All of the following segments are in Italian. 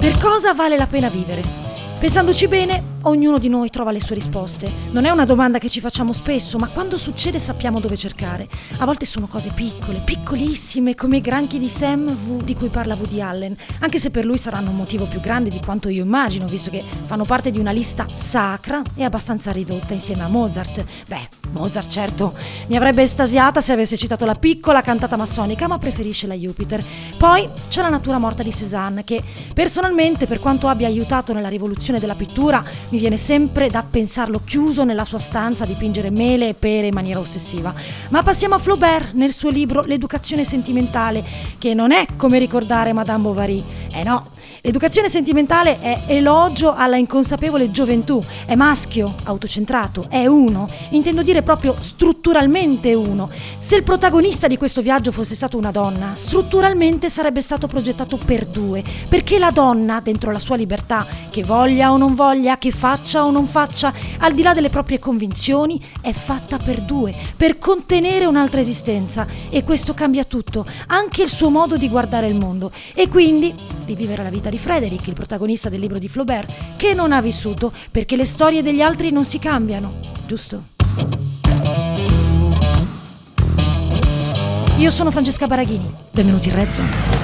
Per cosa vale la pena vivere? Pensandoci bene, ognuno di noi trova le sue risposte. Non è una domanda che ci facciamo spesso, ma quando succede sappiamo dove cercare. A volte sono cose piccole, piccolissime, come i granchi di Sam V di cui parla Woody Allen, anche se per lui saranno un motivo più grande di quanto io immagino, visto che fanno parte di una lista sacra e abbastanza ridotta insieme a Mozart. Beh, Mozart certo mi avrebbe estasiata se avesse citato la piccola cantata massonica, ma preferisce la Jupiter. Poi c'è la natura morta di Cézanne, che personalmente, per quanto abbia aiutato nella rivoluzione della pittura mi viene sempre da pensarlo chiuso nella sua stanza a dipingere mele e pere in maniera ossessiva. Ma passiamo a Flaubert nel suo libro L'educazione sentimentale, che non è come ricordare Madame Bovary. Eh no, L'educazione sentimentale è elogio alla inconsapevole gioventù, è maschio, autocentrato, è uno, intendo dire proprio strutturalmente uno. Se il protagonista di questo viaggio fosse stato una donna, strutturalmente sarebbe stato progettato per due, perché la donna, dentro la sua libertà, che voglia o non voglia, che faccia o non faccia, al di là delle proprie convinzioni, è fatta per due, per contenere un'altra esistenza e questo cambia tutto, anche il suo modo di guardare il mondo e quindi di vivere la vita di Frederick, il protagonista del libro di Flaubert, che non ha vissuto perché le storie degli altri non si cambiano, giusto? Io sono Francesca Baraghini, benvenuti in Red Zone.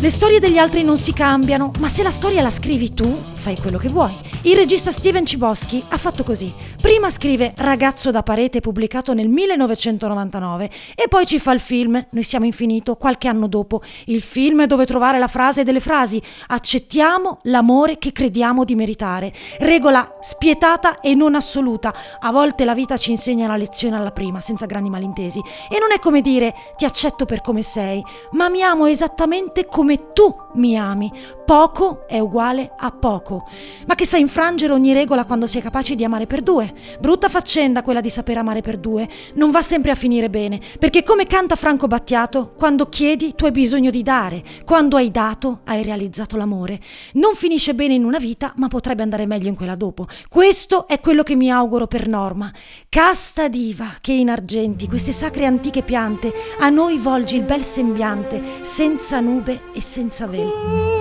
Le storie degli altri non si cambiano, ma se la storia la scrivi tu, fai quello che vuoi. Il regista Steven Ciboschi ha fatto così. Prima scrive Ragazzo da parete pubblicato nel 1999 e poi ci fa il film Noi siamo infinito qualche anno dopo. Il film dove trovare la frase delle frasi Accettiamo l'amore che crediamo di meritare. Regola spietata e non assoluta. A volte la vita ci insegna la lezione alla prima, senza grandi malintesi. E non è come dire ti accetto per come sei, ma mi amo esattamente come tu mi ami. Poco è uguale a poco. Ma che sai infrangere ogni regola quando sei capace di amare per due? Brutta faccenda quella di saper amare per due. Non va sempre a finire bene, perché come canta Franco Battiato, quando chiedi tu hai bisogno di dare, quando hai dato hai realizzato l'amore. Non finisce bene in una vita, ma potrebbe andare meglio in quella dopo. Questo è quello che mi auguro per Norma. Casta diva che in argenti, queste sacre antiche piante, a noi volgi il bel sembiante, senza nube e senza velo.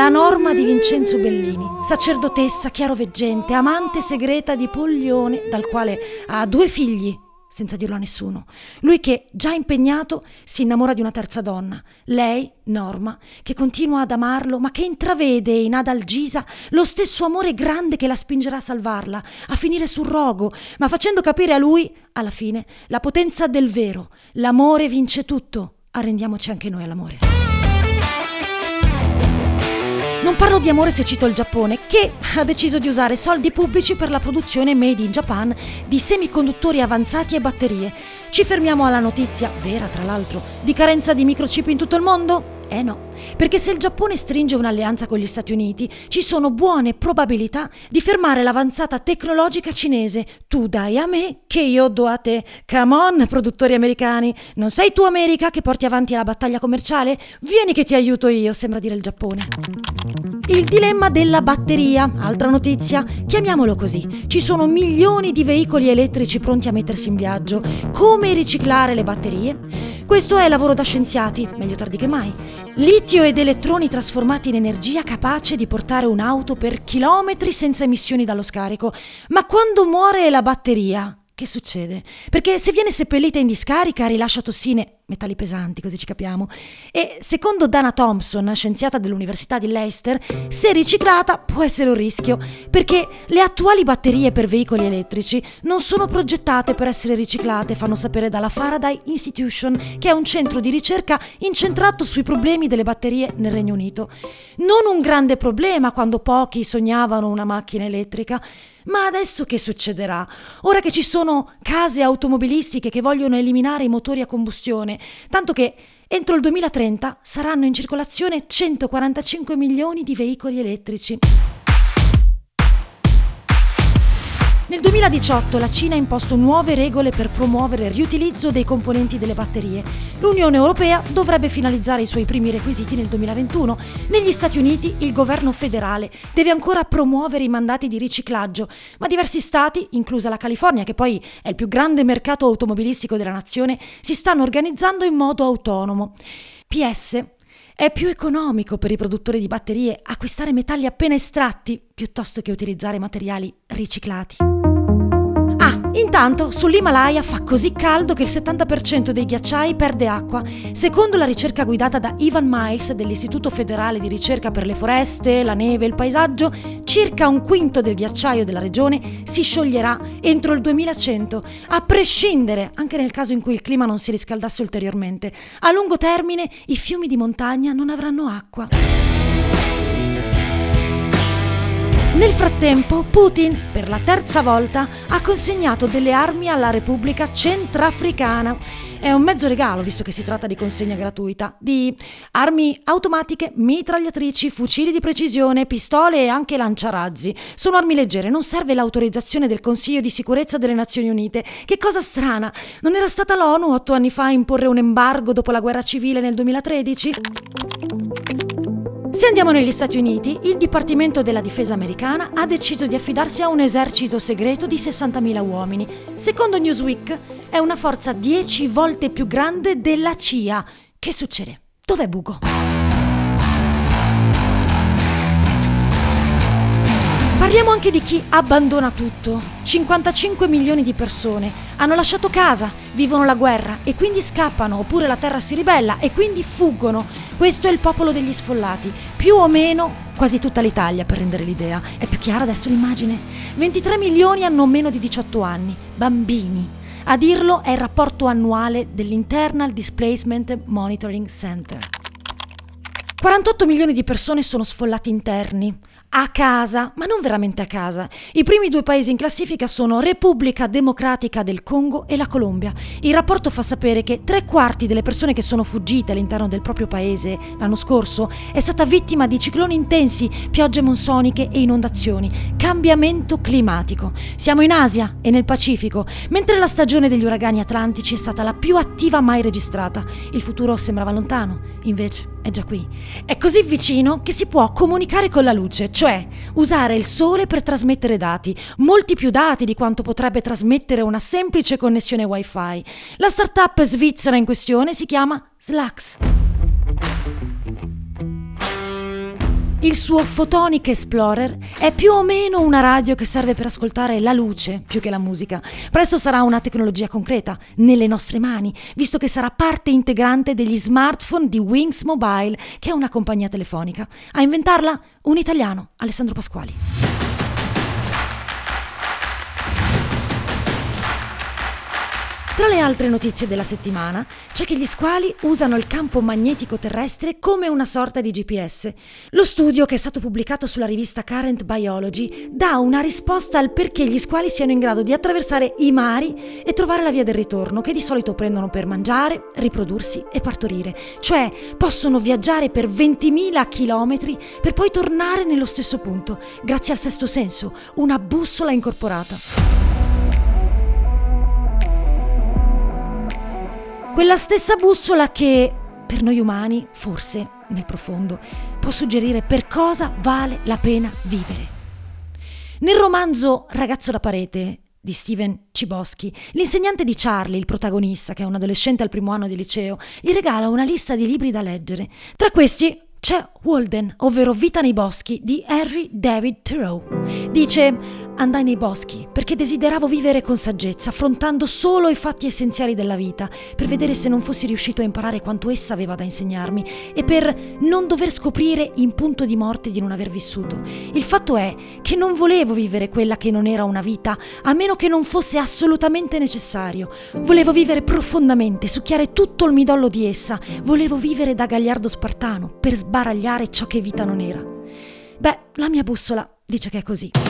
La norma di Vincenzo Bellini, sacerdotessa chiaroveggente, amante segreta di Poglione, dal quale ha due figli, senza dirlo a nessuno. Lui che, già impegnato, si innamora di una terza donna. Lei, Norma, che continua ad amarlo, ma che intravede in Adalgisa lo stesso amore grande che la spingerà a salvarla, a finire sul rogo, ma facendo capire a lui, alla fine, la potenza del vero. L'amore vince tutto. Arrendiamoci anche noi all'amore. Non parlo di amore se cito il Giappone, che ha deciso di usare soldi pubblici per la produzione made in Japan di semiconduttori avanzati e batterie. Ci fermiamo alla notizia, vera tra l'altro, di carenza di microchip in tutto il mondo? Eh no, perché se il Giappone stringe un'alleanza con gli Stati Uniti, ci sono buone probabilità di fermare l'avanzata tecnologica cinese. Tu dai a me che io do a te. Come on, produttori americani, non sei tu America che porti avanti la battaglia commerciale? Vieni che ti aiuto io, sembra dire il Giappone. Il dilemma della batteria, altra notizia, chiamiamolo così. Ci sono milioni di veicoli elettrici pronti a mettersi in viaggio. Come riciclare le batterie? Questo è lavoro da scienziati, meglio tardi che mai. Litio ed elettroni trasformati in energia capace di portare un'auto per chilometri senza emissioni dallo scarico. Ma quando muore la batteria, che succede? Perché se viene seppellita in discarica rilascia tossine metalli pesanti, così ci capiamo. E secondo Dana Thompson, scienziata dell'Università di Leicester, se riciclata può essere un rischio, perché le attuali batterie per veicoli elettrici non sono progettate per essere riciclate, fanno sapere dalla Faraday Institution, che è un centro di ricerca incentrato sui problemi delle batterie nel Regno Unito. Non un grande problema quando pochi sognavano una macchina elettrica, ma adesso che succederà? Ora che ci sono case automobilistiche che vogliono eliminare i motori a combustione, tanto che entro il 2030 saranno in circolazione 145 milioni di veicoli elettrici. Nel 2018 la Cina ha imposto nuove regole per promuovere il riutilizzo dei componenti delle batterie. L'Unione Europea dovrebbe finalizzare i suoi primi requisiti nel 2021. Negli Stati Uniti il governo federale deve ancora promuovere i mandati di riciclaggio, ma diversi stati, inclusa la California, che poi è il più grande mercato automobilistico della nazione, si stanno organizzando in modo autonomo. PS è più economico per i produttori di batterie acquistare metalli appena estratti piuttosto che utilizzare materiali riciclati. Intanto sull'Himalaya fa così caldo che il 70% dei ghiacciai perde acqua. Secondo la ricerca guidata da Ivan Miles dell'Istituto federale di ricerca per le foreste, la neve e il paesaggio, circa un quinto del ghiacciaio della regione si scioglierà entro il 2100, a prescindere anche nel caso in cui il clima non si riscaldasse ulteriormente. A lungo termine i fiumi di montagna non avranno acqua. Nel frattempo, Putin, per la terza volta, ha consegnato delle armi alla Repubblica Centrafricana. È un mezzo regalo, visto che si tratta di consegna gratuita, di armi automatiche, mitragliatrici, fucili di precisione, pistole e anche lanciarazzi. Sono armi leggere, non serve l'autorizzazione del Consiglio di sicurezza delle Nazioni Unite. Che cosa strana! Non era stata l'ONU otto anni fa a imporre un embargo dopo la guerra civile nel 2013? Se andiamo negli Stati Uniti, il Dipartimento della Difesa americana ha deciso di affidarsi a un esercito segreto di 60.000 uomini. Secondo Newsweek è una forza 10 volte più grande della CIA. Che succede? Dov'è Bugo? Parliamo anche di chi abbandona tutto. 55 milioni di persone hanno lasciato casa, vivono la guerra e quindi scappano, oppure la terra si ribella e quindi fuggono. Questo è il popolo degli sfollati, più o meno quasi tutta l'Italia per rendere l'idea. È più chiara adesso l'immagine? 23 milioni hanno meno di 18 anni, bambini. A dirlo è il rapporto annuale dell'Internal Displacement Monitoring Center. 48 milioni di persone sono sfollati interni, a casa, ma non veramente a casa. I primi due paesi in classifica sono Repubblica Democratica del Congo e la Colombia. Il rapporto fa sapere che tre quarti delle persone che sono fuggite all'interno del proprio paese l'anno scorso è stata vittima di cicloni intensi, piogge monsoniche e inondazioni, cambiamento climatico. Siamo in Asia e nel Pacifico, mentre la stagione degli uragani atlantici è stata la più attiva mai registrata. Il futuro sembrava lontano, invece è già qui. È così vicino che si può comunicare con la luce, cioè usare il sole per trasmettere dati, molti più dati di quanto potrebbe trasmettere una semplice connessione wifi. La startup svizzera in questione si chiama Slax. Il suo Photonic Explorer è più o meno una radio che serve per ascoltare la luce più che la musica. Presto sarà una tecnologia concreta, nelle nostre mani, visto che sarà parte integrante degli smartphone di Wings Mobile, che è una compagnia telefonica. A inventarla un italiano, Alessandro Pasquali. Tra le altre notizie della settimana c'è che gli squali usano il campo magnetico terrestre come una sorta di GPS. Lo studio, che è stato pubblicato sulla rivista Current Biology, dà una risposta al perché gli squali siano in grado di attraversare i mari e trovare la via del ritorno, che di solito prendono per mangiare, riprodursi e partorire. Cioè possono viaggiare per 20.000 km per poi tornare nello stesso punto, grazie al sesto senso, una bussola incorporata. Quella stessa bussola che, per noi umani, forse, nel profondo, può suggerire per cosa vale la pena vivere. Nel romanzo Ragazzo da parete di Steven Ciboschi, l'insegnante di Charlie, il protagonista, che è un adolescente al primo anno di liceo, gli regala una lista di libri da leggere. Tra questi c'è Walden, ovvero Vita nei boschi di Henry David Thoreau. Dice andai nei boschi perché desideravo vivere con saggezza, affrontando solo i fatti essenziali della vita, per vedere se non fossi riuscito a imparare quanto essa aveva da insegnarmi e per non dover scoprire in punto di morte di non aver vissuto. Il fatto è che non volevo vivere quella che non era una vita, a meno che non fosse assolutamente necessario. Volevo vivere profondamente, succhiare tutto il midollo di essa, volevo vivere da gagliardo spartano, per sbaragliare ciò che vita non era. Beh, la mia bussola dice che è così.